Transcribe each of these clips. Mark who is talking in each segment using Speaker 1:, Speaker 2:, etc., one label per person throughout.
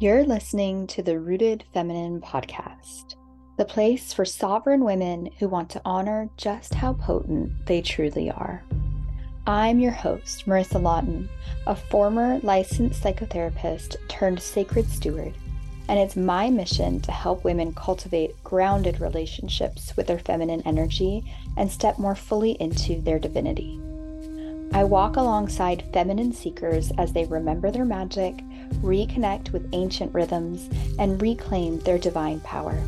Speaker 1: You're listening to the Rooted Feminine podcast, the place for sovereign women who want to honor just how potent they truly are. I'm your host, Marissa Lawton, a former licensed psychotherapist turned sacred steward, and it's my mission to help women cultivate grounded relationships with their feminine energy and step more fully into their divinity. I walk alongside feminine seekers as they remember their magic, reconnect with ancient rhythms, and reclaim their divine power.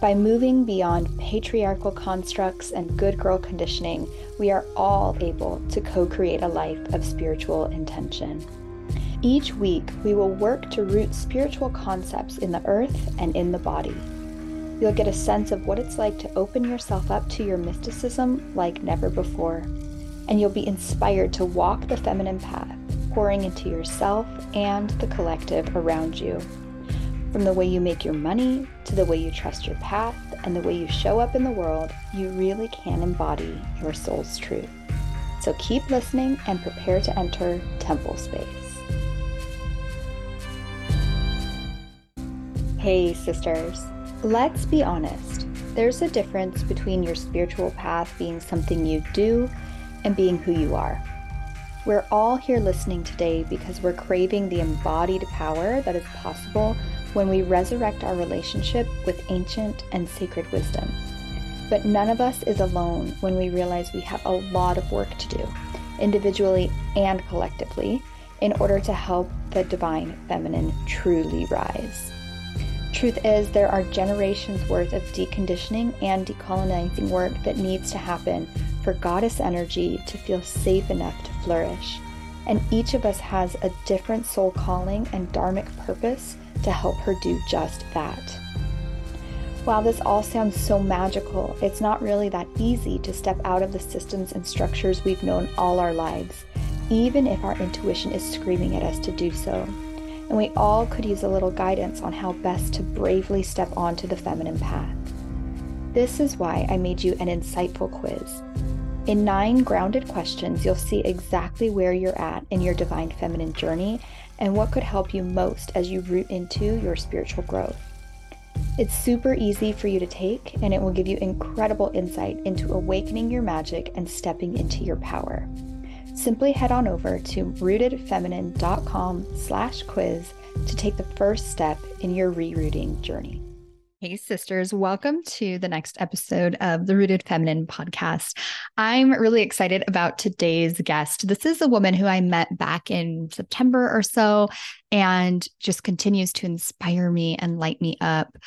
Speaker 1: By moving beyond patriarchal constructs and good girl conditioning, we are all able to co create a life of spiritual intention. Each week, we will work to root spiritual concepts in the earth and in the body. You'll get a sense of what it's like to open yourself up to your mysticism like never before and you'll be inspired to walk the feminine path, pouring into yourself and the collective around you. From the way you make your money to the way you trust your path and the way you show up in the world, you really can embody your soul's truth. So keep listening and prepare to enter temple space. Hey, sisters, let's be honest. There's a difference between your spiritual path being something you do and being who you are. We're all here listening today because we're craving the embodied power that is possible when we resurrect our relationship with ancient and sacred wisdom. But none of us is alone when we realize we have a lot of work to do, individually and collectively, in order to help the divine feminine truly rise. Truth is, there are generations worth of deconditioning and decolonizing work that needs to happen for goddess energy to feel safe enough to flourish. And each of us has a different soul calling and dharmic purpose to help her do just that. While this all sounds so magical, it's not really that easy to step out of the systems and structures we've known all our lives, even if our intuition is screaming at us to do so. And we all could use a little guidance on how best to bravely step onto the feminine path. This is why I made you an insightful quiz. In nine grounded questions, you'll see exactly where you're at in your divine feminine journey and what could help you most as you root into your spiritual growth. It's super easy for you to take, and it will give you incredible insight into awakening your magic and stepping into your power. Simply head on over to rootedfeminine.com slash quiz to take the first step in your rerouting journey. Hey, sisters, welcome to the next episode of the Rooted Feminine podcast. I'm really excited about today's guest. This is a woman who I met back in September or so and just continues to inspire me and light me up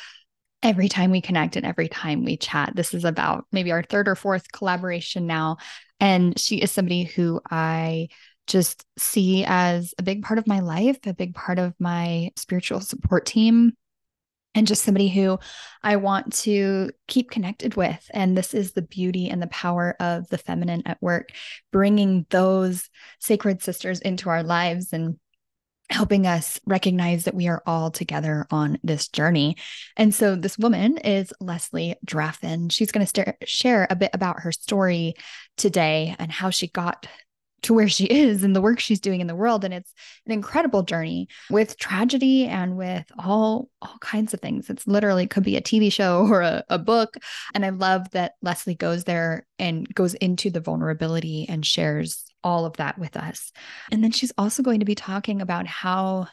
Speaker 1: every time we connect and every time we chat. This is about maybe our third or fourth collaboration now. And she is somebody who I just see as a big part of my life, a big part of my spiritual support team and just somebody who I want to keep connected with. And this is the beauty and the power of the feminine at work, bringing those sacred sisters into our lives and helping us recognize that we are all together on this journey. And so this woman is Leslie Draffin. She's going to share a bit about her story today and how she got to where she is and the work she's doing in the world. And it's an incredible journey with tragedy and with all all kinds of things. It's literally could be a tv show or a, a book. And i love that leslie goes there and goes into the vulnerability and shares all of that with us. And then she's also going to be talking about how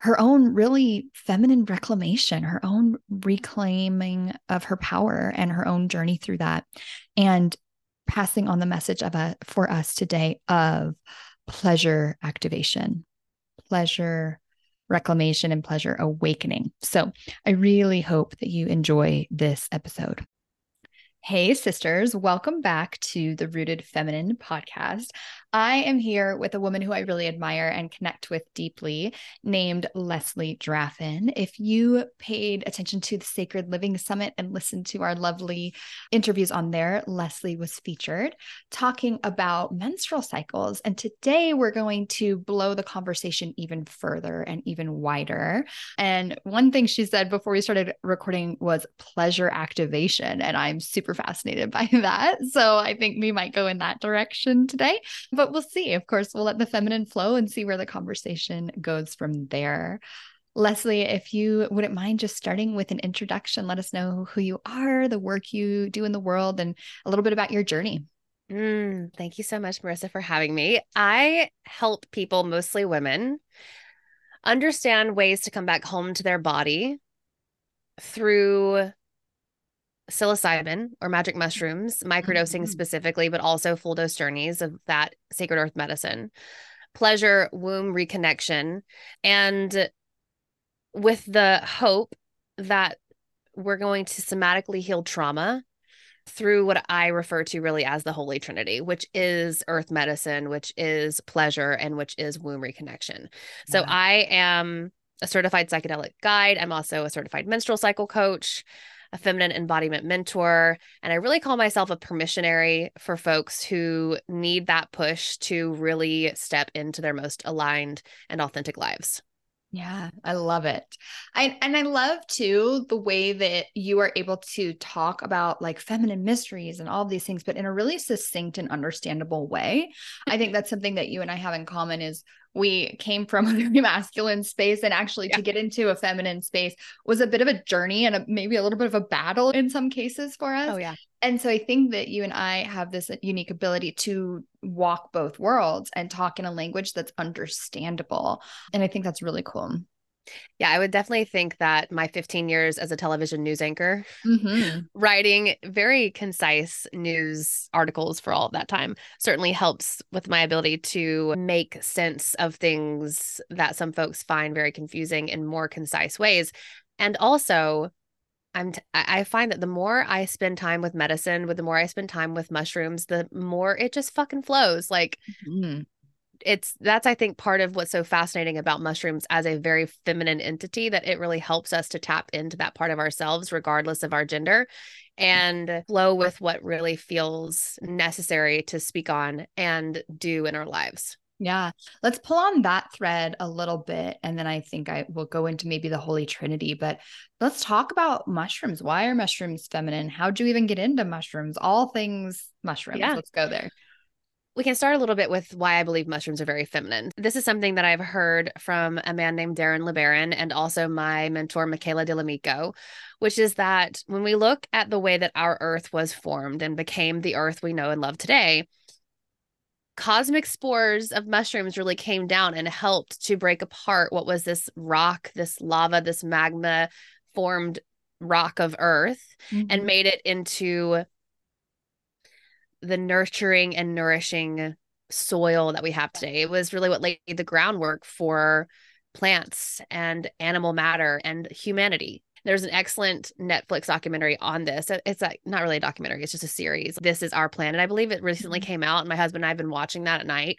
Speaker 1: her own really feminine reclamation, her own reclaiming of her power and her own journey through that. And passing on the message of a for us today of pleasure activation, pleasure reclamation, and pleasure awakening. So I really hope that you enjoy this episode. Hey, sisters, welcome back to the Rooted Feminine podcast. I am here with a woman who I really admire and connect with deeply, named Leslie Draffin. If you paid attention to the Sacred Living Summit and listened to our lovely interviews on there, Leslie was featured talking about menstrual cycles. And today we're going to blow the conversation even further and even wider. And one thing she said before we started recording was pleasure activation. And I'm super fascinated by that. So I think we might go in that direction today. But we'll see. Of course, we'll let the feminine flow and see where the conversation goes from there. Leslie, if you wouldn't mind just starting with an introduction, let us know who you are, the work you do in the world, and a little bit about your journey.
Speaker 2: Mm, thank you so much, Marissa, for having me. I help people, mostly women, understand ways to come back home to their body through psilocybin or magic mushrooms, microdosing mm-hmm. specifically, but also full dose journeys of that sacred earth medicine, pleasure, womb reconnection, and with the hope that we're going to somatically heal trauma through what I refer to really as the Holy Trinity, which is earth medicine, which is pleasure, and which is womb reconnection. So I am a certified psychedelic guide. I'm also a certified menstrual cycle coach, a feminine embodiment mentor, and I really call myself a permissionary for folks who need that push to really step into their most aligned and authentic lives.
Speaker 1: Yeah, I love it. I and I love too the way that you are able to talk about like feminine mysteries and all these things, but in a really succinct and understandable way. I think that's something that you and I have in common is we came from a very masculine space and actually yeah. to get into a feminine space was a bit of a journey and a, maybe a little bit of a battle in some cases for us.
Speaker 2: Oh yeah.
Speaker 1: And so I think that you and I have this unique ability to walk both worlds and talk in a language that's understandable. And I think that's really cool.
Speaker 2: Yeah, I would definitely think that my 15 years as a television news anchor, mm-hmm. writing very concise news articles for all of that time, certainly helps with my ability to make sense of things that some folks find very confusing in more concise ways. And also, I'm t- I find that the more I spend time with medicine, with the more I spend time with mushrooms, the more it just fucking flows. Like mm-hmm it's that's i think part of what's so fascinating about mushrooms as a very feminine entity that it really helps us to tap into that part of ourselves regardless of our gender and flow with what really feels necessary to speak on and do in our lives
Speaker 1: yeah. Let's pull on that thread a little bit. And then I think I will go into maybe the Holy Trinity. But let's talk about mushrooms. Why are mushrooms feminine? How do you even get into mushrooms? All things mushrooms. Yeah. Let's go there
Speaker 2: we can start a little bit with why I believe mushrooms are very feminine. This is something that I've heard from a man named Darren LeBaron and also my mentor, Michaela Delamico, which is that when we look at the way that our earth was formed and became the earth we know and love today, cosmic spores of mushrooms really came down and helped to break apart what was this rock, this lava, this magma formed rock of earth mm-hmm. and made it into the nurturing and nourishing soil that we have today. It was really what laid the groundwork for plants and animal matter and humanity. There's an excellent Netflix documentary on this. It's a, not really a documentary, it's just a series. This is Our Planet. I believe it recently mm-hmm. came out, and my husband and I have been watching that at night.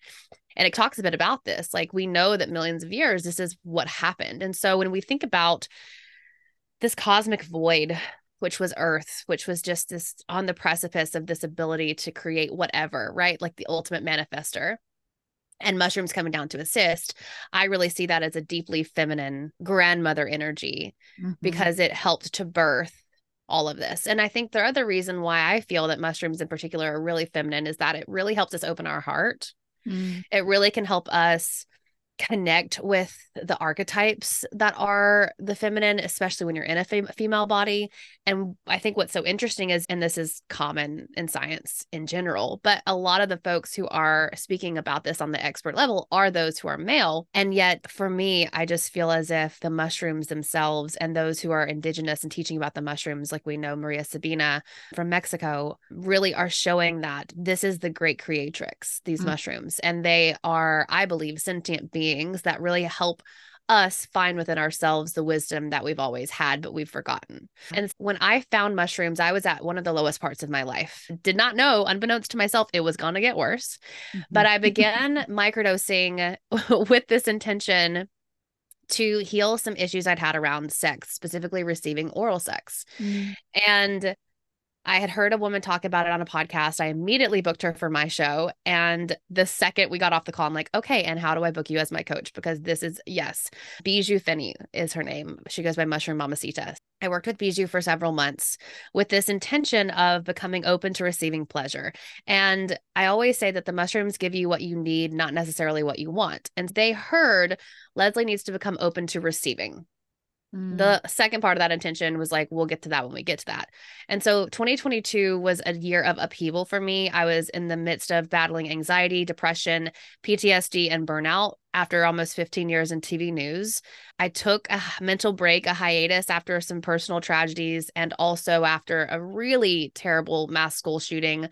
Speaker 2: And it talks a bit about this. Like, we know that millions of years, this is what happened. And so, when we think about this cosmic void which was earth which was just this on the precipice of this ability to create whatever right like the ultimate manifester and mushrooms coming down to assist i really see that as a deeply feminine grandmother energy mm-hmm. because it helped to birth all of this and i think the other reason why i feel that mushrooms in particular are really feminine is that it really helps us open our heart mm. it really can help us connect with the archetypes that are the feminine, especially when you're in a fem- female body. And I think what's so interesting is, and this is common in science in general, but a lot of the folks who are speaking about this on the expert level are those who are male. And yet, for me, I just feel as if the mushrooms themselves and those who are indigenous and teaching about the mushrooms, like we know Maria Sabina from Mexico, really are showing that this is the great creatrix, these mm-hmm. mushrooms. And they are, I believe, sentient beings beings that really help us find within ourselves the wisdom that we've always had, but we've forgotten. And when I found mushrooms, I was at one of the lowest parts of my life. Did not know, unbeknownst to myself, it was going to get worse. Mm-hmm. But I began microdosing with this intention to heal some issues I'd had around sex, specifically receiving oral sex. Mm-hmm. And I had heard a woman talk about it on a podcast. I immediately booked her for my show. And the second we got off the call, I'm like, okay, and how do I book you as my coach? Because this is, yes, Bijou Finney is her name. She goes by Mushroom Mamacita. I worked with Bijou for several months with this intention of becoming open to receiving pleasure. And I always say that the mushrooms give you what you need, not necessarily what you want. And they heard Leslie needs to become open to receiving. Mm. The second part of that intention was like, we'll get to that when we get to that. And so 2022 was a year of upheaval for me. I was in the midst of battling anxiety, depression, PTSD, and burnout after almost 15 years in TV news. I took a mental break, a hiatus after some personal tragedies, and also after a really terrible mass school shooting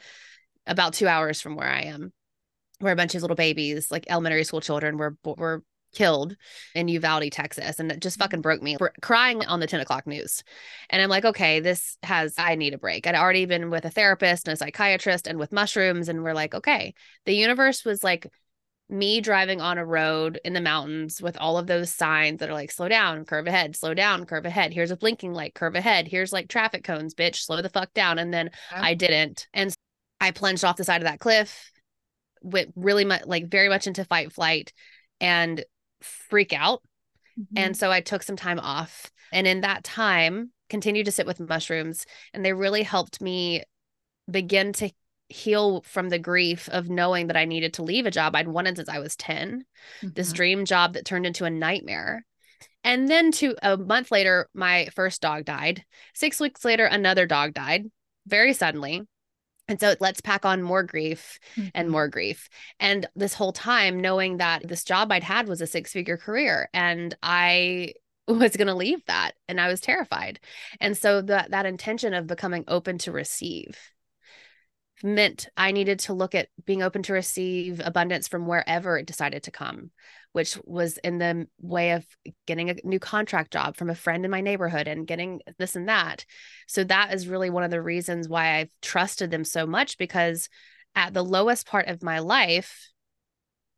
Speaker 2: about two hours from where I am where a bunch of little babies, like elementary school children, were were killed in Uvalde, Texas. And it just mm-hmm. fucking broke me crying on the 10 o'clock news. And I'm like, okay, this has, I need a break. I'd already been with a therapist and a psychiatrist and with mushrooms. And we're like, okay, the universe was like, me driving on a road in the mountains with all of those signs that are like slow down, curve ahead, slow down, curve ahead. Here's a blinking light, curve ahead. Here's like traffic cones, bitch, slow the fuck down. And then. I didn't. And I plunged off the side of that cliff, went really much like very much into fight flight and freak out. Mm-hmm. And so I took some time off. And in that time, continued to sit with mushrooms. And they really helped me begin to heal from the grief of knowing that I needed to leave a job I'd wanted since I was 10, mm-hmm. this dream job that turned into a nightmare. And then to a month later, my first dog died. Six weeks later, another dog died very suddenly. And so let's pack on more grief mm-hmm. and more grief. And this whole time, knowing that this job I'd had was a six figure career and I was going to leave that and I was terrified. And so that that intention of becoming open to receive meant I needed to look at being open to receive abundance from wherever it decided to come, which was in the way of getting a new contract job from a friend in my neighborhood and getting this and that. So that is really one of the reasons why I've trusted them so much because at the lowest part of my life,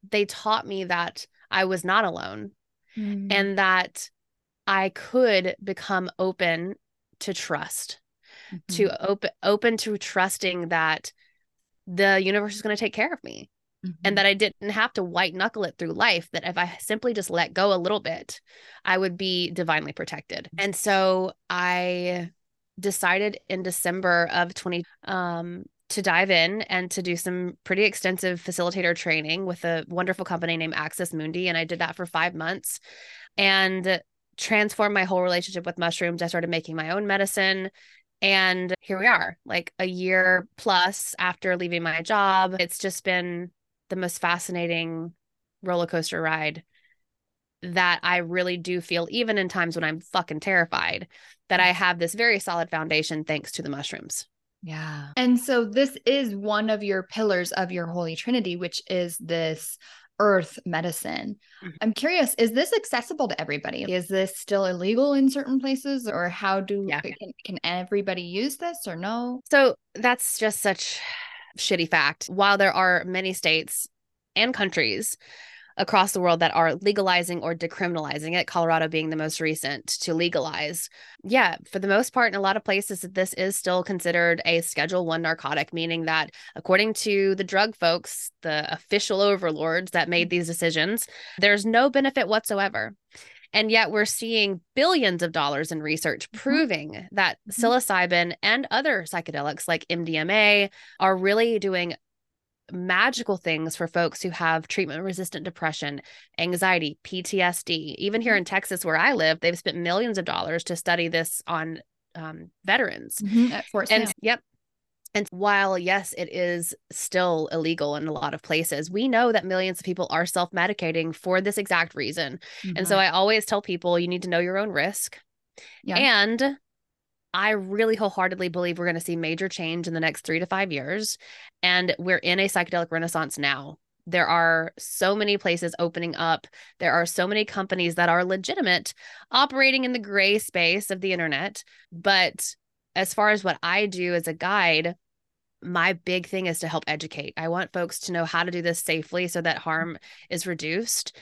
Speaker 2: they taught me that I was not alone mm. and that I could become open to trust mm-hmm. to open open to trusting that the universe is going to take care of me mm-hmm. and that I didn't have to white knuckle it through life that if I simply just let go a little bit I would be divinely protected. And so I decided in December of 20 um to dive in and to do some pretty extensive facilitator training with a wonderful company named Axis Mundi and I did that for 5 months and transformed my whole relationship with mushrooms. I started making my own medicine, and here we are, like a year plus after leaving my job. It's just been the most fascinating roller coaster ride that I really do feel, even in times when I'm fucking terrified, that I have this very solid foundation thanks to the mushrooms.
Speaker 1: Yeah. And so this is one of your pillars of your Holy Trinity, which is this earth medicine. Mm-hmm. I'm curious, is this accessible to everybody? Is this still illegal in certain places or how do yeah. can, can everybody use this or no?
Speaker 2: So that's just such shitty fact. While there are many states and countries across the world that are legalizing or decriminalizing it, Colorado being the most recent to legalize. Yeah, for the most part, in a lot of places, this is still considered a Schedule One narcotic, meaning that according to the drug folks, the official overlords that made mm-hmm. these decisions, there's no benefit whatsoever. And yet we're seeing billions of dollars in research mm-hmm. proving that mm-hmm. psilocybin and other psychedelics like MDMA are really doing magical things for folks who have treatment resistant depression, anxiety, PTSD. Even here mm-hmm. in Texas, where I live, they've spent millions of dollars to study this on um, veterans. Mm-hmm. and yep. And while, yes, it is still illegal in a lot of places, we know that millions of people are self medicating for this exact reason. Mm-hmm. And so mm-hmm. I always tell people you need to know your own risk. Yeah. And I really wholeheartedly believe we're going to see major change in the next three to five years. And we're in a psychedelic renaissance now. There are so many places opening up. There are so many companies that are legitimate operating in the gray space of the internet. But as far as what I do as a guide, my big thing is to help educate. I want folks to know how to do this safely so that harm is reduced.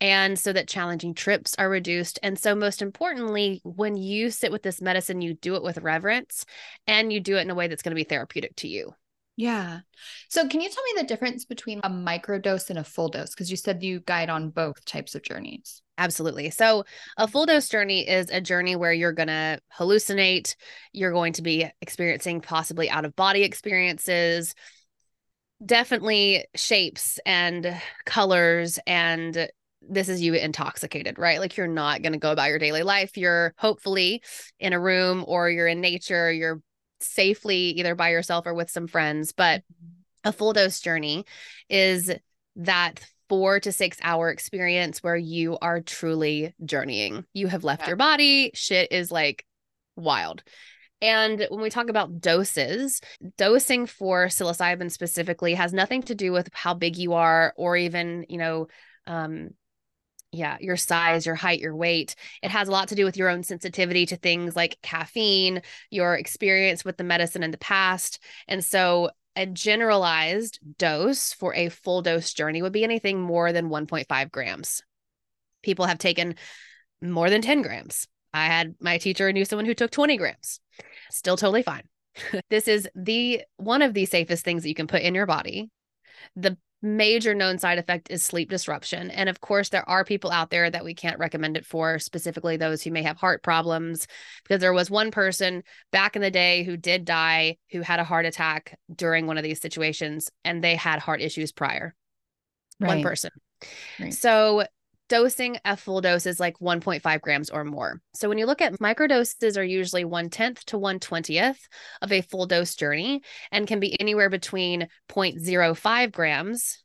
Speaker 2: and so that challenging trips are reduced. And so, most importantly, when you sit with this medicine, you do it with reverence and you do it in a way that's going to be therapeutic to you.
Speaker 1: Yeah. So, can you tell me the difference between a microdose and a full dose? Because you said you guide on both types of journeys.
Speaker 2: Absolutely. So, a full dose journey is a journey where you're going to hallucinate, you're going to be experiencing possibly out of body experiences, definitely shapes and colors and this is you intoxicated, right? Like you're not going to go about your daily life. You're hopefully in a room or you're in nature, you're safely either by yourself or with some friends. But mm-hmm. a full dose journey is that four to six hour experience where you are truly journeying. You have left yeah. your body, shit is like wild. And when we talk about doses, dosing for psilocybin specifically has nothing to do with how big you are or even, you know, um, yeah, your size, your height, your weight. It has a lot to do with your own sensitivity to things like caffeine, your experience with the medicine in the past. And so a generalized dose for a full dose journey would be anything more than 1.5 grams. People have taken more than 10 grams. I had my teacher knew someone who took 20 grams. Still totally fine. this is the one of the safest things that you can put in your body. The major known side effect is sleep disruption. And of course, there are people out there that we can't recommend it for, specifically those who may have heart problems. Because there was one person back in the day who did die who had a heart attack during one of these situations, and they had heart issues prior. Right. One person. Right. So dosing a full dose is like 1.5 grams or more. So when you look at microdoses are usually one tenth to one twentieth of a full dose journey and can be anywhere between 0.05 grams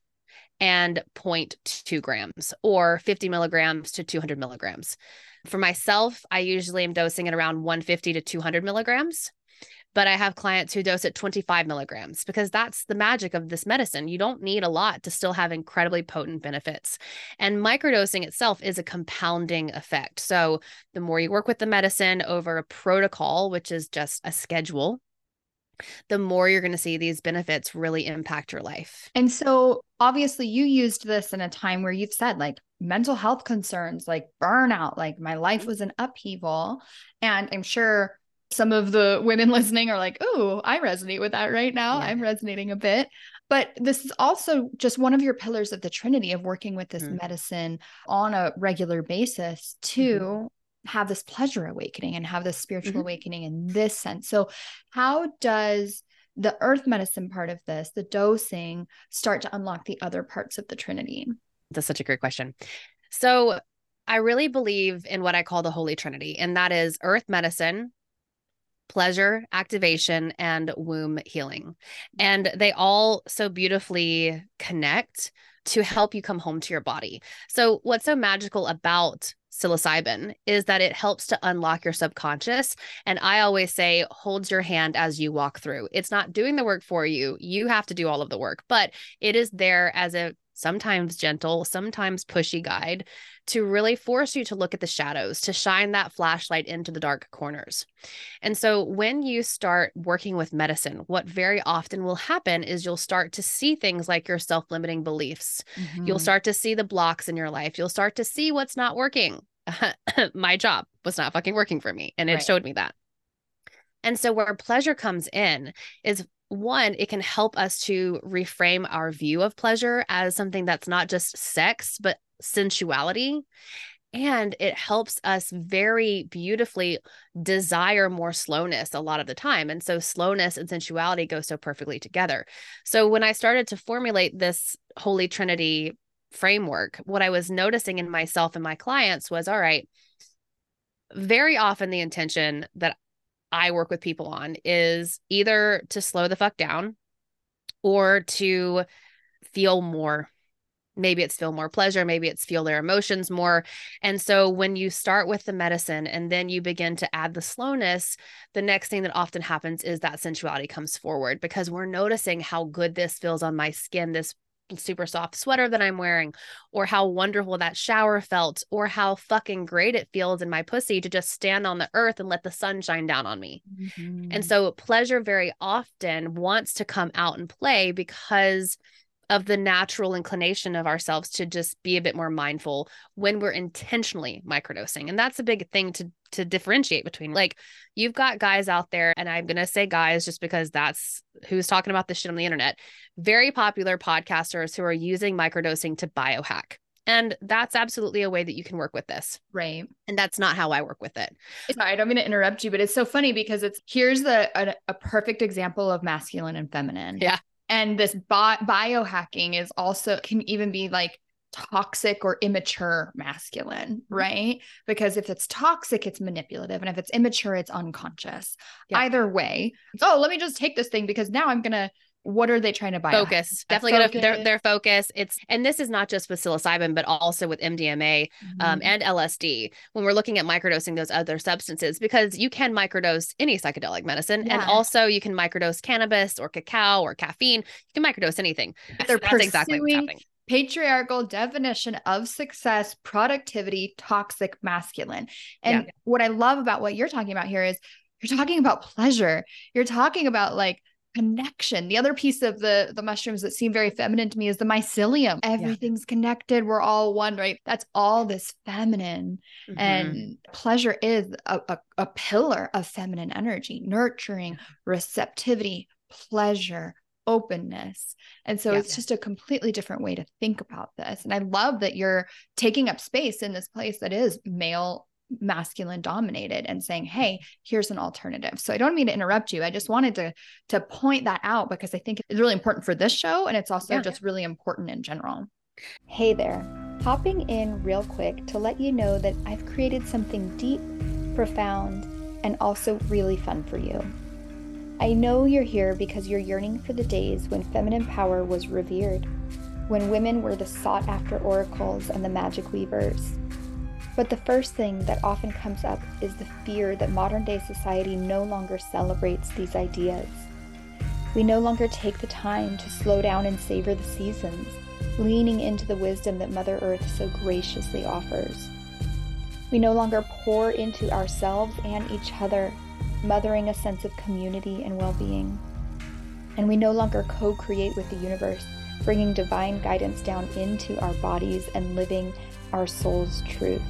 Speaker 2: and 0.2 grams or 50 milligrams to 200 milligrams. For myself, I usually am dosing at around 150 to 200 milligrams but I have clients who dose at 25 milligrams because that's the magic of this medicine. You don't need a lot to still have incredibly potent benefits. And microdosing itself is a compounding effect. So the more you work with the medicine over a protocol, which is just a schedule, the more you're going to see these benefits really impact your life.
Speaker 1: And so, obviously, you used this in a time where you've said, like, mental health concerns, like burnout, like my life mm-hmm. was an upheaval. And I'm sure some of the women listening are like, oh, I resonate with that right now. Yeah. I'm resonating a bit. But this is also just one of your pillars of the Trinity of working with this mm-hmm. medicine on a regular basis to mm-hmm. have this pleasure awakening and have this spiritual mm-hmm. awakening in this sense. So, how does the earth medicine part of this, the dosing, start to unlock the other parts of the Trinity?
Speaker 2: That's such a great question. So, I really believe in what I call the Holy Trinity, and that is earth medicine, pleasure, activation, and womb healing. And they all so beautifully connect to help you come home to your body. So, what's so magical about psilocybin is that it helps to unlock your subconscious. And I always say, holds your hand as you walk through. It's not doing the work for you. You have to do all of the work, but it is there as a sometimes gentle, sometimes pushy guide to really force you to look at the shadows, to shine that flashlight into the dark corners. And so when you start working with medicine, what very often will happen is you'll start to see things like your self limiting beliefs. Mm-hmm. You'll start to see the blocks in your life. You'll start to see what's not working. My job was not fucking working for me, and it right. showed me that. And so, where pleasure comes in is one, it can help us to reframe our view of pleasure as something that's not just sex, but sensuality. And it helps us very beautifully desire more slowness a lot of the time. And so, slowness and sensuality go so perfectly together. So, when I started to formulate this Holy Trinity framework, what I was noticing in myself and my clients was all right, very often the intention that I work with people on is either to slow the fuck down or to feel more. Maybe it's feel more pleasure, maybe it's feel their emotions more. And so when you start with the medicine and then you begin to add the slowness, the next thing that often happens is that sensuality comes forward because we're noticing how good this feels on my skin, this super soft sweater that I'm wearing, or how wonderful that shower felt, or how fucking great it feels in my pussy to just stand on the earth and let the sun shine down on me. Mm-hmm. And so, pleasure very often wants to come out and play because of the natural inclination of ourselves to just be a bit more mindful when we're intentionally microdosing. And that's a big thing to to differentiate between like you've got guys out there and I'm going to say guys just because that's who's talking about this shit on the internet. Very popular podcasters who are using microdosing to biohack. And that's absolutely a way that you can work with this.
Speaker 3: Right.
Speaker 2: And that's not how I work with it.
Speaker 3: Sorry, I don't mean to interrupt you, but it's so funny because it's here's the a, a perfect example of masculine and feminine.
Speaker 2: Yeah.
Speaker 3: And this bi- biohacking is also can even be like toxic or immature masculine,
Speaker 2: Mm-hmm.
Speaker 3: right? Because if it's toxic, it's manipulative. And if it's immature, it's unconscious.
Speaker 2: Yeah.
Speaker 3: Either way, oh, let me just take this thing because now I'm going to, what are they trying to buy?
Speaker 2: Focus. Definitely gonna their, their focus. It's and this is not just with psilocybin, but also with MDMA um,
Speaker 3: Mhm.
Speaker 2: and LSD when we're looking at microdosing those other substances because you can microdose any psychedelic medicine and also you can microdose cannabis or cacao or caffeine. You can microdose anything.
Speaker 3: They're
Speaker 2: That's exactly what's happening.
Speaker 3: patriarchal definition of success, productivity, toxic masculine. And
Speaker 2: Yeah.
Speaker 3: what I love about what you're talking about here is you're talking about pleasure. You're talking about like connection. The other piece of the the mushrooms that seem very feminine to me is the mycelium. Everything's connected. We're all one, right? That's all this feminine.
Speaker 2: Mhm.
Speaker 3: And pleasure is a, a, a pillar of feminine energy, nurturing, receptivity, pleasure, openness. And so
Speaker 2: Yeah.
Speaker 3: it's just a completely different way to think about this. And I love that you're taking up space in this place that is male masculine dominated and saying hey here's an alternative so i don't mean to interrupt you i just wanted to to point that out because i think it's really important for this show and it's also
Speaker 2: Yeah.
Speaker 3: just really important in general
Speaker 1: Hey there, hopping in real quick to let you know that I've created something deep, profound, and also really fun for you. I know you're here because you're yearning for the days when feminine power was revered, when women were the sought after oracles and the magic weavers. But the first thing that often comes up is the fear that modern day society no longer celebrates these ideas. We no longer take the time to slow down and savor the seasons leaning into the wisdom that Mother Earth so graciously offers. We no longer pour into ourselves and each other, mothering a sense of community and well being. And we no longer co create with the universe, bringing divine guidance down into our bodies and living our soul's truth.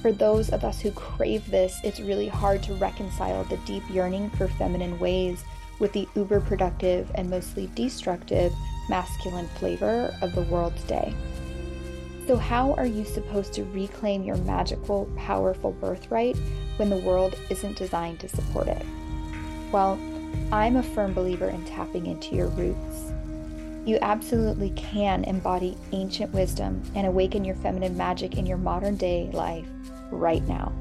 Speaker 1: For those of us who crave this, it's really hard to reconcile the deep yearning for feminine ways with the uber productive and mostly destructive masculine flavor of the world today. So, how are you supposed to reclaim your magical, powerful birthright when the world isn't designed to support it? Well, I'm a firm believer in tapping into your roots. You absolutely can embody ancient wisdom and awaken your feminine magic in your modern day life right now.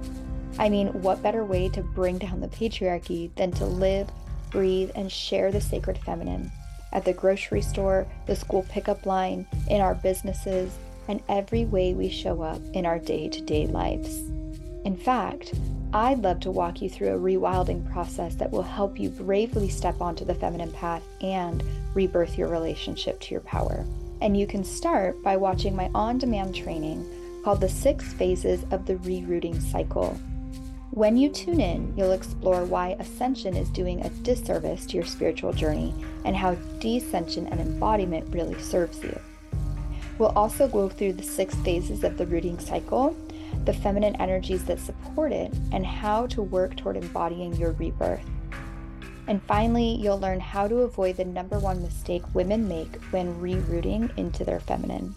Speaker 1: I mean, what better way to bring down the patriarchy than to live, breathe, and share the sacred feminine at the grocery store, the school pickup line, in our businesses, and every way we show up in our day to day lives. In fact, I'd love to walk you through a rewilding process that will help you bravely step onto the feminine path and rebirth your relationship to your power. And you can start by watching my on demand training called The Six Phases of the Rerooting Cycle. When you tune in, you'll explore why ascension is doing a disservice to your spiritual journey and how descension and embodiment really serves you. We'll also go through the six phases of the rooting cycle, the feminine energies that support it, and how to work toward embodying your rebirth. And finally, you'll learn how to avoid the number one mistake women make when rerooting into their feminine.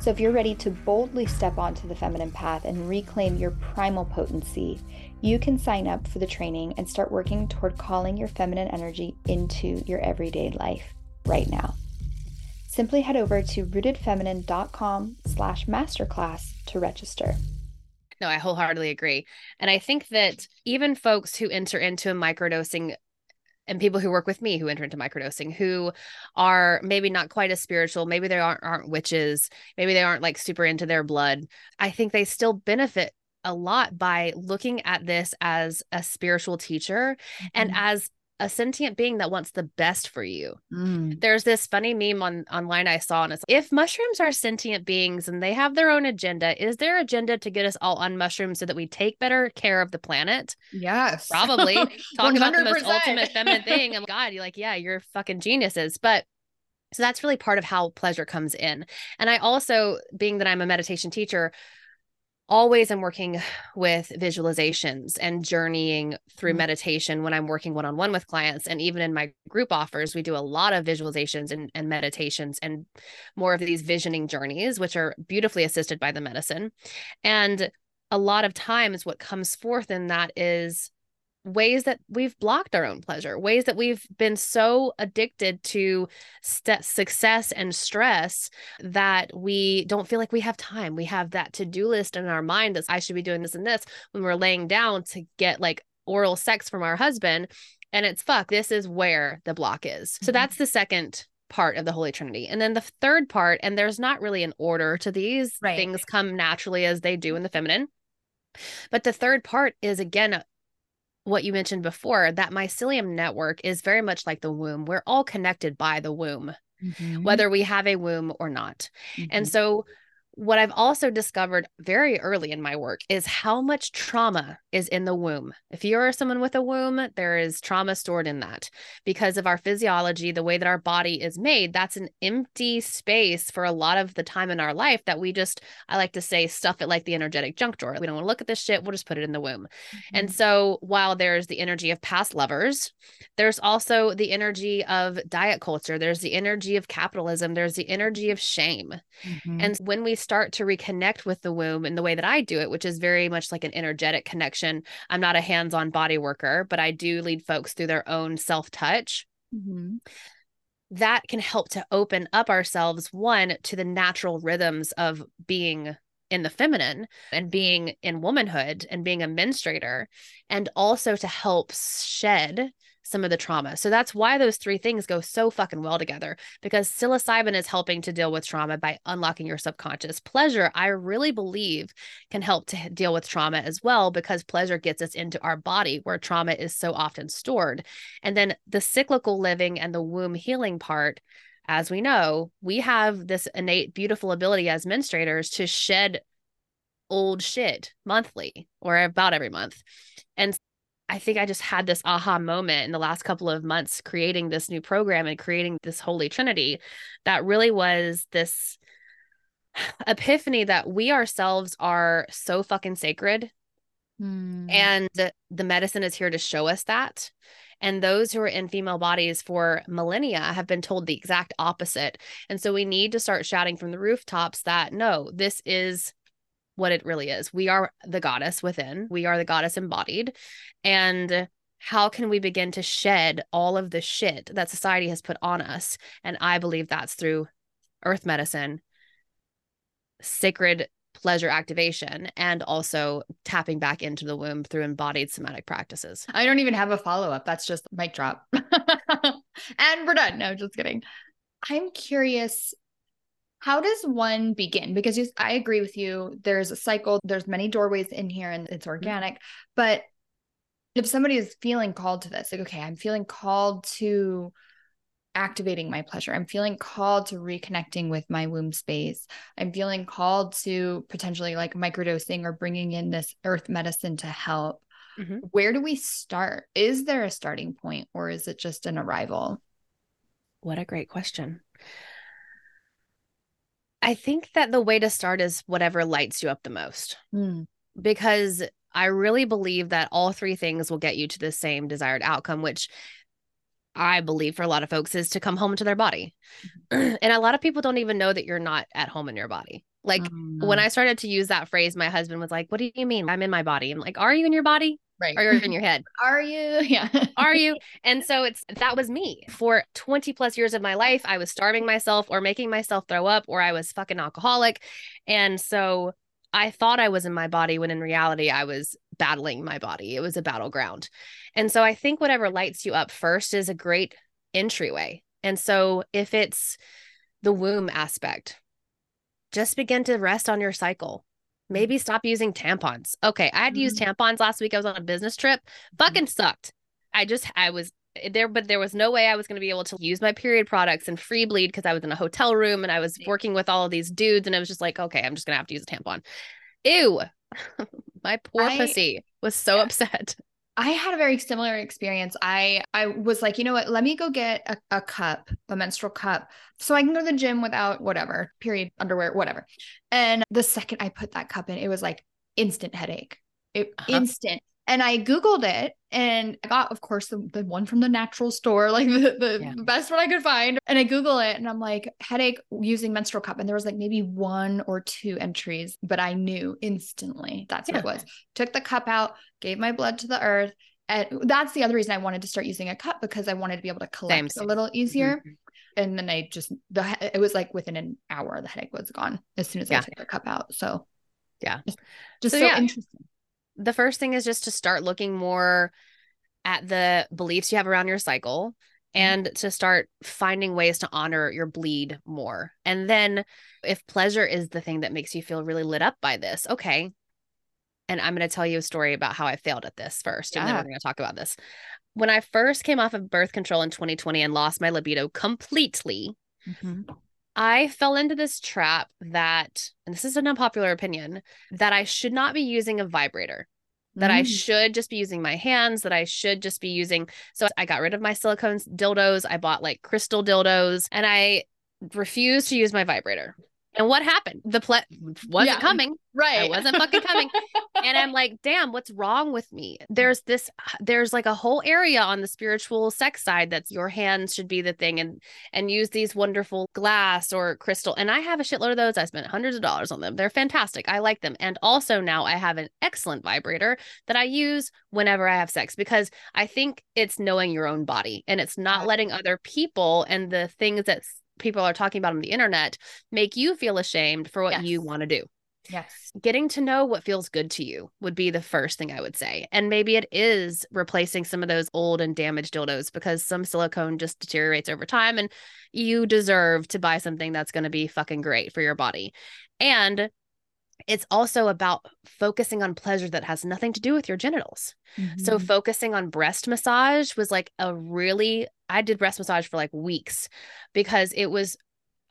Speaker 1: So, if you're ready to boldly step onto the feminine path and reclaim your primal potency, you can sign up for the training and start working toward calling your feminine energy into your everyday life right now. Simply head over to rootedfeminine.com slash masterclass to register.
Speaker 2: No, I wholeheartedly agree. And I think that even folks who enter into a microdosing and people who work with me who enter into microdosing who are maybe not quite as spiritual, maybe they aren't aren't witches, maybe they aren't like super into their blood. I think they still benefit a lot by looking at this as a spiritual teacher and mm-hmm. as a sentient being that wants the best for you.
Speaker 3: Mm.
Speaker 2: There's this funny meme on online I saw, and it's if mushrooms are sentient beings and they have their own agenda, is their agenda to get us all on mushrooms so that we take better care of the planet?
Speaker 3: Yes.
Speaker 2: Probably. Talk about the most ultimate feminine thing. I'm God, you're like, yeah, you're fucking geniuses. But So that's really part of how pleasure comes in. And I also, being that I'm a meditation teacher, always I'm working with visualizations and journeying through mm-hmm. meditation when I'm working one on one with clients. And even in my group offers, we do a lot of visualizations and, and meditations and more of these visioning journeys, which are beautifully assisted by the medicine. And a lot of times, what comes forth in that is ways that we've blocked our own pleasure, ways that we've been so addicted to st- success and stress that we don't feel like we have time. We have that to do list in our mind that I should be doing this and this when we're laying down to get like oral sex from our husband. And it's fuck, this is where the block is. Mm-hmm. So that's the second part of the Holy Trinity. And then the third part, and there's not really an order to these, right. things come naturally as they do in the feminine. But the third part is again what you mentioned before that mycelium network is very much like the womb. We're all connected by the womb, mm-hmm. whether we have a womb or not. Mm-hmm. And so what I've also discovered very early in my work is how much trauma is in the womb. If you're someone with a womb, there is trauma stored in that because of our physiology, the way that our body is made. That's an empty space for a lot of the time in our life that we just, I like to say, stuff it like the energetic junk drawer. We don't want to look at this shit. We'll just put it in the womb. Mm-hmm. And so while there's the energy of past lovers, there's also the energy of diet culture, there's the energy of capitalism, there's the energy of shame. Mm-hmm. And when we start to reconnect with the womb in the way that I do it, which is very much like an energetic connection. I'm not a hands on body worker, but I do lead folks through their own self touch. Mm-hmm. That can help to open up ourselves, one, to the natural rhythms of being in the feminine and being in womanhood and being a menstruator, and also to help shed some of the trauma. So that's why those three things go so fucking well together because psilocybin is helping to deal with trauma by unlocking your subconscious. Pleasure, I really believe, can help to deal with trauma as well because pleasure gets us into our body where trauma is so often stored. And then the cyclical living and the womb healing part as we know, we have this innate, beautiful ability as menstruators to shed old shit monthly or about every month. And I think I just had this aha moment in the last couple of months creating this new program and creating this Holy Trinity that really was this epiphany that we ourselves are so fucking sacred. Mm. And the medicine is here to show us that. And those who are in female bodies for millennia have been told the exact opposite. And so we need to start shouting from the rooftops that no, this is what it really is. We are the goddess within, we are the goddess embodied. And how can we begin to shed all of the shit that society has put on us? And I believe that's through earth medicine, sacred pleasure activation, and also tapping back into the womb through embodied somatic practices.
Speaker 3: I don't even have a follow up. That's just mic drop. and we're done. No, just kidding. I'm curious how does one begin? Because you, I agree with you. There's a cycle, there's many doorways in here and it's mm-hmm. organic. But if somebody is feeling called to this, like, okay, I'm feeling called to activating my pleasure. I'm feeling called to reconnecting with my womb space. I'm feeling called to potentially like microdosing or bringing in this earth medicine to help. Mm-hmm. Where do we start? Is there a starting point or is it just an arrival?
Speaker 2: What a great question. I think that the way to start is whatever lights you up the most. Mm. Because I really believe that all three things will get you to the same desired outcome, which I believe for a lot of folks is to come home to their body. Mm-hmm. and a lot of people don't even know that you're not at home in your body. Like mm. when I started to use that phrase, my husband was like, What do you mean? I'm in my body. I'm like, Are you in your body?
Speaker 3: Right.
Speaker 2: Or in your head.
Speaker 3: Are you? Yeah.
Speaker 2: Are you? And so it's that was me. For 20 plus years of my life, I was starving myself or making myself throw up or I was fucking alcoholic. And so I thought I was in my body when in reality I was battling my body. It was a battleground. And so I think whatever lights you up first is a great entryway. And so if it's the womb aspect, just begin to rest on your cycle. Maybe stop using tampons. Okay, I had to use mm-hmm. tampons last week. I was on a business trip. Fucking sucked. I just I was there, but there was no way I was going to be able to use my period products and free bleed because I was in a hotel room and I was working with all of these dudes, and I was just like, okay, I'm just gonna have to use a tampon. Ew, my poor I, pussy was so yeah. upset.
Speaker 1: I had a very similar experience. I I was like, you know what? Let me go get a, a cup, a menstrual cup, so I can go to the gym without whatever period underwear, whatever. And the second I put that cup in, it was like instant headache. It, uh-huh. Instant and I Googled it and I got, of course, the, the one from the natural store, like the, the yeah. best one I could find. And I Google it and I'm like, headache using menstrual cup. And there was like maybe one or two entries, but I knew instantly that's yeah. what it was. Took the cup out, gave my blood to the earth. And that's the other reason I wanted to start using a cup because I wanted to be able to collect Same. a little easier. Mm-hmm. And then I just the it was like within an hour the headache was gone as soon as yeah. I took the cup out. So
Speaker 2: yeah,
Speaker 1: just, just so, so interesting
Speaker 2: the first thing is just to start looking more at the beliefs you have around your cycle mm-hmm. and to start finding ways to honor your bleed more. And then if pleasure is the thing that makes you feel really lit up by this, okay. And I'm going to tell you a story about how I failed at this first, yeah. and then we're going to talk about this. When I first came off of birth control in 2020 and lost my libido completely, mm-hmm. I fell into this trap that, and this is an unpopular opinion, that I should not be using a vibrator, that mm. I should just be using my hands, that I should just be using. So I got rid of my silicone dildos. I bought like crystal dildos and I refused to use my vibrator. And what happened? The ple wasn't yeah, coming.
Speaker 1: Right.
Speaker 2: It wasn't fucking coming. and I'm like, damn, what's wrong with me? There's this, there's like a whole area on the spiritual sex side that's your hands should be the thing and and use these wonderful glass or crystal. And I have a shitload of those. I spent hundreds of dollars on them. They're fantastic. I like them. And also now I have an excellent vibrator that I use whenever I have sex because I think it's knowing your own body and it's not letting other people and the things that people are talking about on the internet make you feel ashamed for what yes. you want to do.
Speaker 1: Yes.
Speaker 2: Getting to know what feels good to you would be the first thing I would say. And maybe it is replacing some of those old and damaged dildos because some silicone just deteriorates over time and you deserve to buy something that's going to be fucking great for your body. And it's also about focusing on pleasure that has nothing to do with your genitals. Mm-hmm. So focusing on breast massage was like a really I did breast massage for like weeks because it was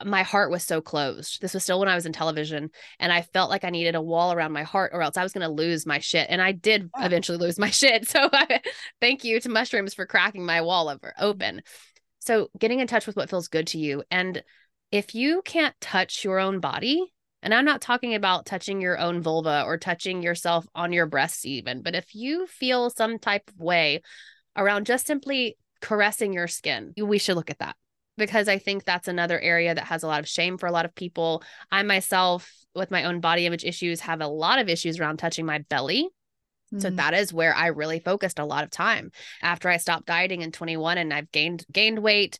Speaker 2: my heart was so closed. This was still when I was in television and I felt like I needed a wall around my heart or else I was going to lose my shit. And I did yeah. eventually lose my shit. So I, thank you to mushrooms for cracking my wall over open. So getting in touch with what feels good to you and if you can't touch your own body, and I'm not talking about touching your own vulva or touching yourself on your breasts, even, but if you feel some type of way around just simply caressing your skin, we should look at that because I think that's another area that has a lot of shame for a lot of people. I myself, with my own body image issues, have a lot of issues around touching my belly. So mm. that is where I really focused a lot of time. After I stopped dieting in 21 and I've gained gained weight,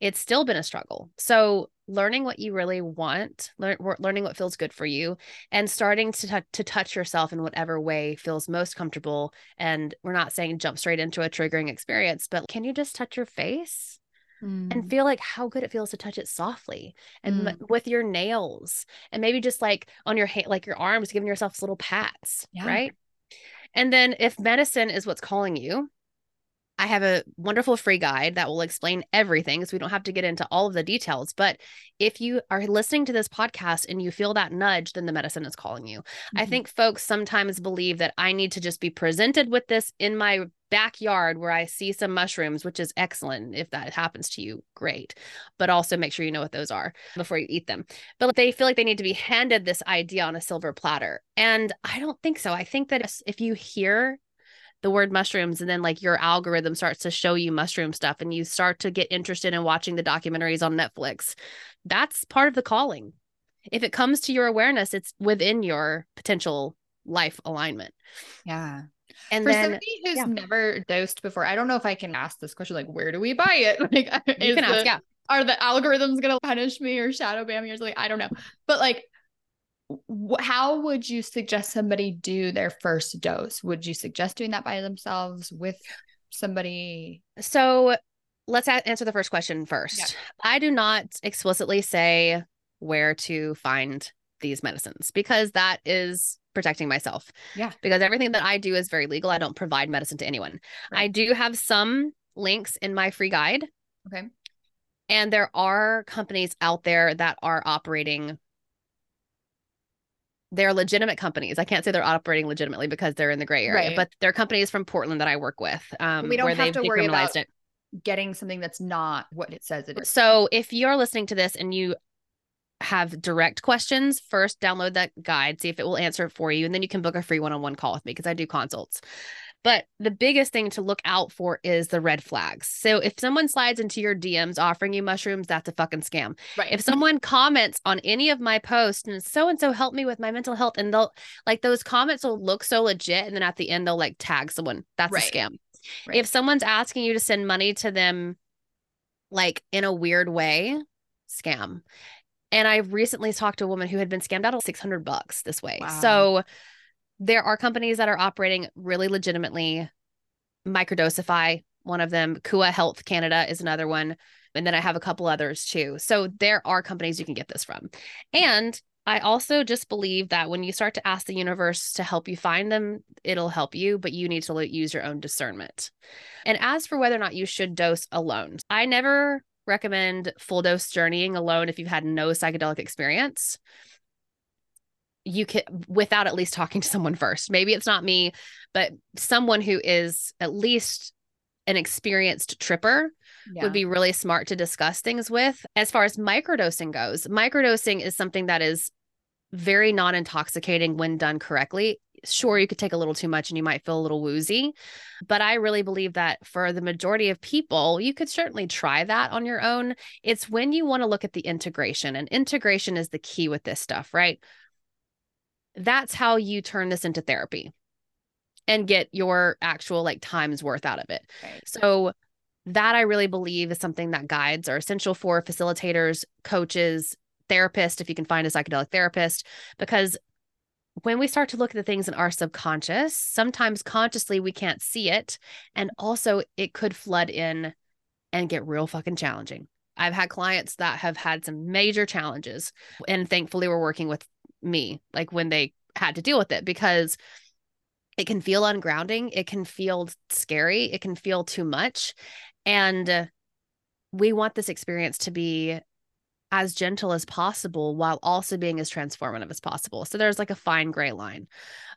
Speaker 2: it's still been a struggle. So learning what you really want, learn, learning what feels good for you, and starting to t- to touch yourself in whatever way feels most comfortable. And we're not saying jump straight into a triggering experience, but can you just touch your face? Mm. And feel like how good it feels to touch it softly and mm. m- with your nails, and maybe just like on your hand, like your arms, giving yourself little pats, yeah. right? And then if medicine is what's calling you, I have a wonderful free guide that will explain everything so we don't have to get into all of the details. But if you are listening to this podcast and you feel that nudge, then the medicine is calling you. Mm-hmm. I think folks sometimes believe that I need to just be presented with this in my backyard where I see some mushrooms, which is excellent. If that happens to you, great. But also make sure you know what those are before you eat them. But they feel like they need to be handed this idea on a silver platter. And I don't think so. I think that if you hear the word mushrooms and then like your algorithm starts to show you mushroom stuff and you start to get interested in watching the documentaries on Netflix. That's part of the calling. If it comes to your awareness, it's within your potential life alignment.
Speaker 1: Yeah. And for then, somebody who's yeah. never dosed before, I don't know if I can ask this question like, where do we buy it? Like,
Speaker 2: you can ask, yeah.
Speaker 1: Are the algorithms going to punish me or shadow ban me or something? I don't know. But like, how would you suggest somebody do their first dose? Would you suggest doing that by themselves with somebody?
Speaker 2: So let's answer the first question first. Yeah. I do not explicitly say where to find these medicines because that is protecting myself.
Speaker 1: Yeah.
Speaker 2: Because everything that I do is very legal. I don't provide medicine to anyone. Right. I do have some links in my free guide.
Speaker 1: Okay.
Speaker 2: And there are companies out there that are operating they're legitimate companies. I can't say they're operating legitimately because they're in the gray area,
Speaker 3: Right.
Speaker 2: but they're companies from Portland that I work with. Um,
Speaker 3: we don't
Speaker 2: where
Speaker 3: have to worry about
Speaker 2: it.
Speaker 3: getting something that's not what it says it is.
Speaker 2: So if you're listening to this and you have direct questions, first download that guide, see if it will answer it for you, and then you can book a free one-on-one call with me because I do consults. But the biggest thing to look out for is the red flags. So if someone slides into your DMs offering you mushrooms, that's a fucking scam.
Speaker 3: Right.
Speaker 2: If someone comments on any of my posts and so and so helped me with my mental health, and they'll like those comments will look so legit, and then at the end they'll like tag someone, that's
Speaker 3: Right.
Speaker 2: a scam.
Speaker 3: Right.
Speaker 2: If someone's asking you to send money to them like in a weird way, scam. And I recently talked to a woman who had been scammed out of 600 bucks this way.
Speaker 3: Wow.
Speaker 2: So there are companies that are operating really legitimately. Microdosify, one of them, Kua Health Canada is another one. And then I have a couple others too. So there are companies you can get this from. And I also just believe that when you start to ask the universe to help you find them, it'll help you, but you need to use your own discernment. And as for whether or not you should dose alone, I never recommend full dose journeying alone if you've had no psychedelic experience. You can without at least talking to someone first. Maybe it's not me, but someone who is at least an experienced tripper
Speaker 3: Yeah.
Speaker 2: would be really smart to discuss things with. As far as microdosing goes, microdosing is something that is very non intoxicating when done correctly. Sure, you could take a little too much and you might feel a little woozy, but I really believe that for the majority of people, you could certainly try that on your own. It's when you want to look at the integration, and integration is the key with this stuff, right? That's how you turn this into therapy and get your actual like time's worth out of it.
Speaker 3: Right.
Speaker 2: So that I really believe is something that guides are essential for facilitators, coaches, therapists, if you can find a psychedelic therapist, because when we start to look at the things in our subconscious, sometimes consciously we can't see it. And also it could flood in and get real fucking challenging. I've had clients that have had some major challenges and thankfully we're working with me like when they had to deal with it because it can feel ungrounding, it can feel scary, it can feel too much. And we want this experience to be as gentle as possible while also being as transformative as possible. So there's like a fine gray line.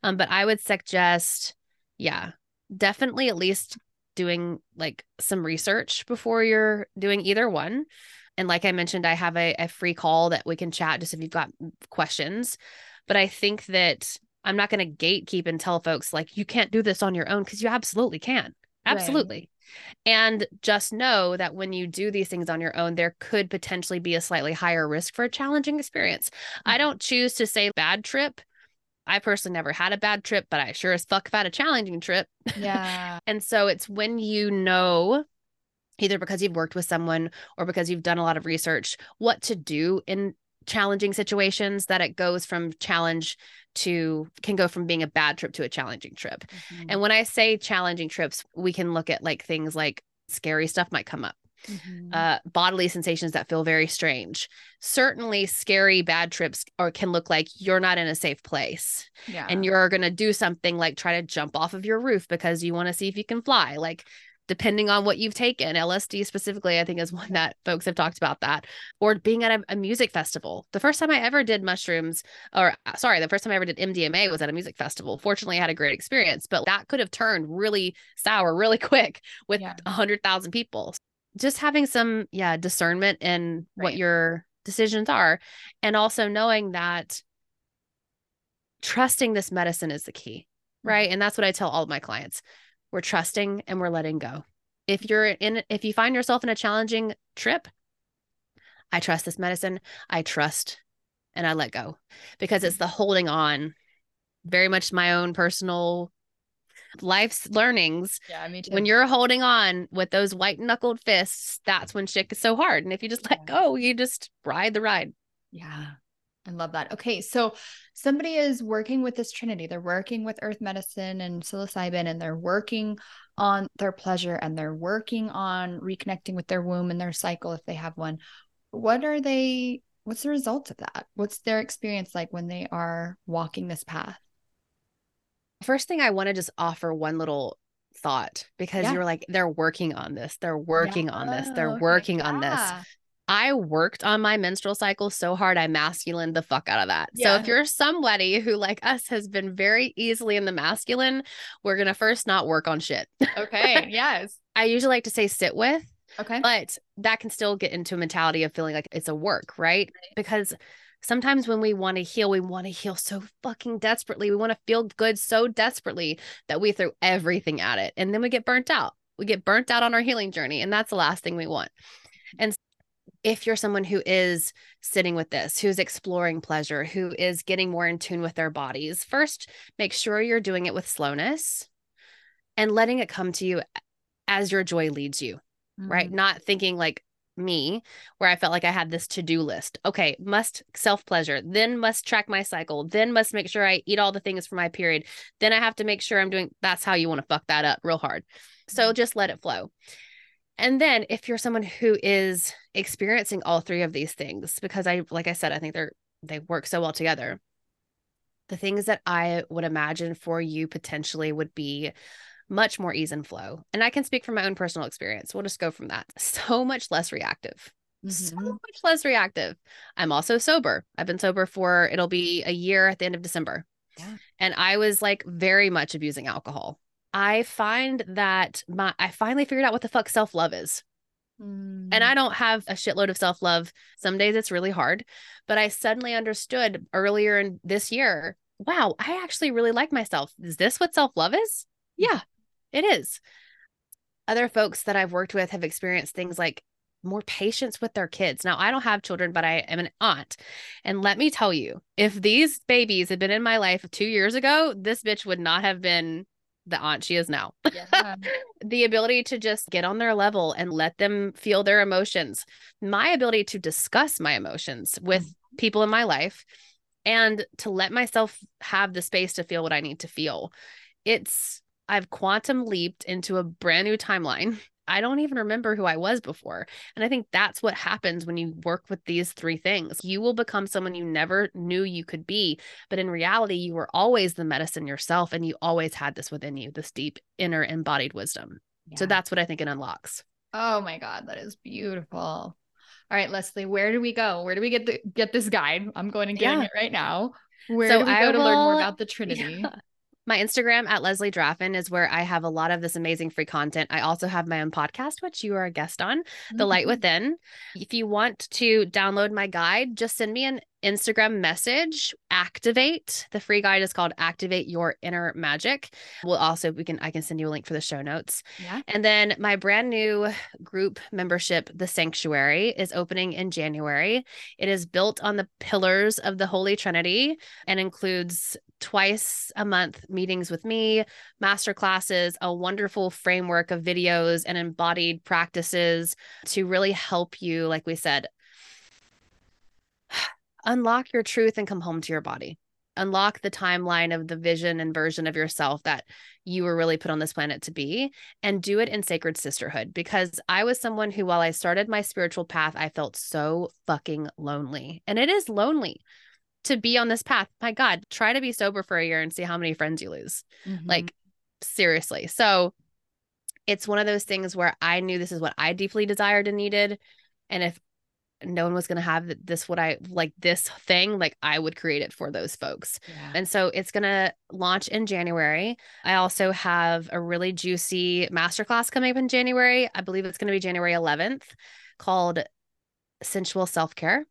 Speaker 2: Um, but I would suggest, yeah, definitely at least doing like some research before you're doing either one. And like I mentioned, I have a, a free call that we can chat just if you've got questions. But I think that I'm not going to gatekeep and tell folks like you can't do this on your own because you absolutely can.
Speaker 3: Right.
Speaker 2: Absolutely. And just know that when you do these things on your own, there could potentially be a slightly higher risk for a challenging experience. I
Speaker 3: Mhm.
Speaker 2: don't choose to say bad trip. I personally never had a bad trip, but I sure as fuck have had a challenging trip.
Speaker 3: Yeah.
Speaker 2: And so it's when you know, either because you've worked with someone or because you've done a lot of research, what to do in challenging situations that it goes from challenge to can go from being a bad trip to a challenging trip.
Speaker 3: Mhm.
Speaker 2: And when I say challenging trips, we can look at like things like scary stuff might come up,
Speaker 3: Mhm.
Speaker 2: uh, bodily sensations that feel very strange. Certainly, scary bad trips or can look like you're not in a safe place
Speaker 3: yeah.
Speaker 2: and you're going to do something like try to jump off of your roof because you want to see if you can fly. Like, depending on what you've taken, LSD specifically, I think is one that folks have talked about that, or being at a, a music festival. The first time I ever did mushrooms, or uh, sorry, the first time I ever did MDMA was at a music festival. Fortunately, I had a great experience, but that could have turned really sour really quick with a
Speaker 3: Yeah.
Speaker 2: hundred thousand people. Just having some, yeah, discernment in what your decisions are, and also knowing that trusting this medicine is the key, right? And that's what I tell all of my clients. We're trusting and we're letting go. If you're in, if you find yourself in a challenging trip, I trust this medicine. I trust and I let go because it's the holding on, very much my own personal life's learnings.
Speaker 3: yeah. Me too.
Speaker 2: When you're holding on with those white knuckled fists, that's when shit is so hard. And if you just let
Speaker 3: Yeah.
Speaker 2: go, you just ride the ride.
Speaker 3: Yeah. I love that. Okay. So somebody is working with this trinity. They're working with earth medicine and psilocybin, and they're working on their pleasure and they're working on reconnecting with their womb and their cycle if they have one. What are they? What's the result of that? What's their experience like when they are walking this path?
Speaker 2: First thing I want to just offer one little thought because
Speaker 3: Yeah.
Speaker 2: you're like, they're working on this. They're working on this. They're oh,
Speaker 3: Okay.
Speaker 2: working on this. I worked on my menstrual cycle so hard, I masculine the fuck out of that.
Speaker 1: Yeah.
Speaker 2: So if you're somebody who, like us, has been very easily in the masculine, we're going to first not work on shit.
Speaker 1: Okay. yes.
Speaker 2: I usually like to say sit with,
Speaker 1: Okay.
Speaker 2: but that can still get into a mentality of feeling like it's a work, right? Because sometimes when we want to heal, we want to heal so fucking desperately. We want to feel good so desperately that we throw everything at it. And then we get burnt out. We get burnt out on our healing journey. And that's the last thing we want. And if you're someone who is sitting with this, who's exploring pleasure, who is getting more in tune with their bodies, first make sure you're doing it with slowness and letting it come to you as your joy leads you right?
Speaker 1: Mm-hmm.
Speaker 2: Not thinking like me, where I felt like I had this to do list. Okay, must self pleasure, then must track my cycle, then must make sure I eat all the things for my period. Then I have to make sure I'm doing that's how you want to fuck that up real hard. So just let it flow. And then if you're someone who is experiencing all three of these things, because I, like I said, I think they're, they work so well together. The things that I would imagine for you potentially would be much more ease and flow. And I can speak from my own personal experience. We'll just go from that. So much less reactive. So
Speaker 1: Mhm.
Speaker 2: much less reactive. I'm also sober. I've been sober for it'll be a year at the end of December.
Speaker 1: Yeah.
Speaker 2: And I was like very much abusing alcohol. I find that my I finally figured out what the fuck self-love is. And
Speaker 1: Mm.
Speaker 2: I don't have a shitload of self love. Some days it's really hard, but I suddenly understood earlier in this year wow, I actually really like myself. Is this what self love is? Yeah, it is. Other folks that I've worked with have experienced things like more patience with their kids. Now, I don't have children, but I am an aunt. And let me tell you, if these babies had been in my life two years ago, this bitch would not have been the aunt she is now
Speaker 1: Yeah.
Speaker 2: the ability to just get on their level and let them feel their emotions, my ability to discuss my emotions with mm-hmm. people in my life and to let myself have the space to feel what I need to feel. It's, I've quantum leaped into a brand new timeline. I don't even remember who I was before. And I think that's what happens when you work with these three things. You will become someone you never knew you could be. But in reality, you were always the medicine yourself and you always had this within you, this deep inner embodied wisdom. So that's what I think it unlocks.
Speaker 1: Oh my God, that is beautiful. All right, Leslie, where do we go? Where do we get the get this guide? I'm going and getting
Speaker 2: Yeah.
Speaker 1: it right now. Where
Speaker 2: So
Speaker 1: do we
Speaker 2: I
Speaker 1: go to learn more about the Trinity?
Speaker 2: Yeah. My Instagram at Leslie Draffin is where I have a lot of this amazing free content. I also have my own podcast, which you are a guest on, The Light
Speaker 1: Mhm.
Speaker 2: Within. If you want to download my guide, just send me an Instagram message. Activate. The free guide is called Activate Your Inner Magic. We'll also we can I can send you a link for the show notes.
Speaker 1: Yeah.
Speaker 2: And then my brand new group membership, The Sanctuary, is opening in January. It is built on the pillars of the Holy Trinity and includes twice a month meetings with me, master classes, a wonderful framework of videos and embodied practices to really help you, like we said, unlock your truth and come home to your body. Unlock the timeline of the vision and version of yourself that you were really put on this planet to be and do it in sacred sisterhood because I was someone who, while I started my spiritual path, I felt so fucking lonely. And it is lonely to be on this path. My God, try to be sober for a year and see how many friends you lose.
Speaker 1: Mhm.
Speaker 2: Like, seriously. So it's one of those things where I knew this is what I deeply desired and needed. And if no one was going to have this, what I like this thing, like I would create it for those folks.
Speaker 1: yeah.
Speaker 2: And so it's going to launch in January. I also have a really juicy masterclass coming up in January. I believe it's going to be January 11th called Sensual Self Care.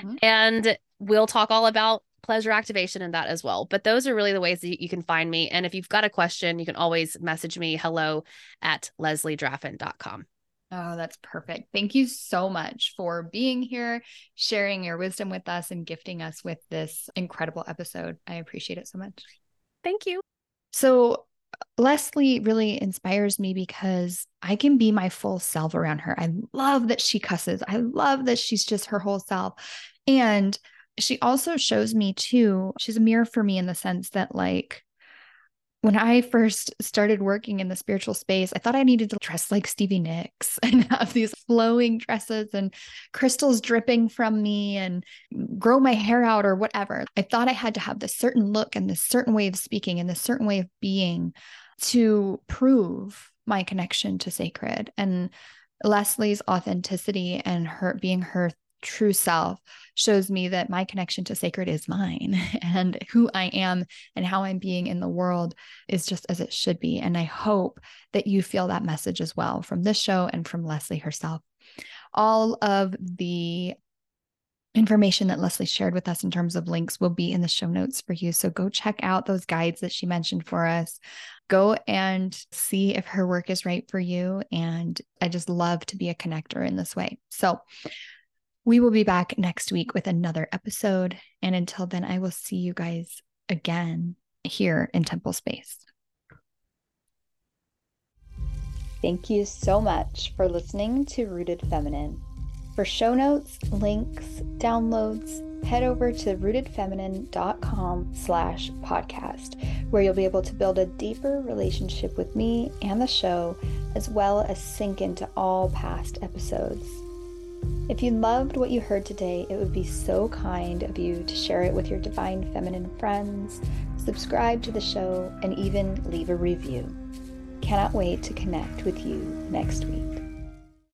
Speaker 1: Mhm.
Speaker 2: And we'll talk all about pleasure activation and that as well. But those are really the ways that you can find me. And if you've got a question, you can always message me hello at lesliedraffin.com.
Speaker 1: Oh, that's perfect. Thank you so much for being here, sharing your wisdom with us, and gifting us with this incredible episode. I appreciate it so much.
Speaker 2: Thank you.
Speaker 1: So, Leslie really inspires me because I can be my full self around her. I love that she cusses. I love that she's just her whole self. And she also shows me, too, she's a mirror for me in the sense that, like, when I first started working in the spiritual space, I thought I needed to dress like Stevie Nicks and have these flowing dresses and crystals dripping from me and grow my hair out or whatever. I thought I had to have this certain look and this certain way of speaking and this certain way of being to prove my connection to sacred. And Leslie's authenticity and her being her true self shows me that my connection to sacred is mine and who I am and how I'm being in the world is just as it should be. And I hope that you feel that message as well from this show and from Leslie herself. All of the information that Leslie shared with us in terms of links will be in the show notes for you. So go check out those guides that she mentioned for us. Go and see if her work is right for you. And I just love to be a connector in this way. So we will be back next week with another episode. And until then, I will see you guys again here in Temple Space.
Speaker 4: Thank you so much for listening to Rooted Feminine. For show notes, links, downloads, head over to rootedfeminine.com slash podcast, where you'll be able to build a deeper relationship with me and the show, as well as sink into all past episodes. If you loved what you heard today, it would be so kind of you to share it with your divine feminine friends, subscribe to the show, and even leave a review. Cannot wait to connect with you next week.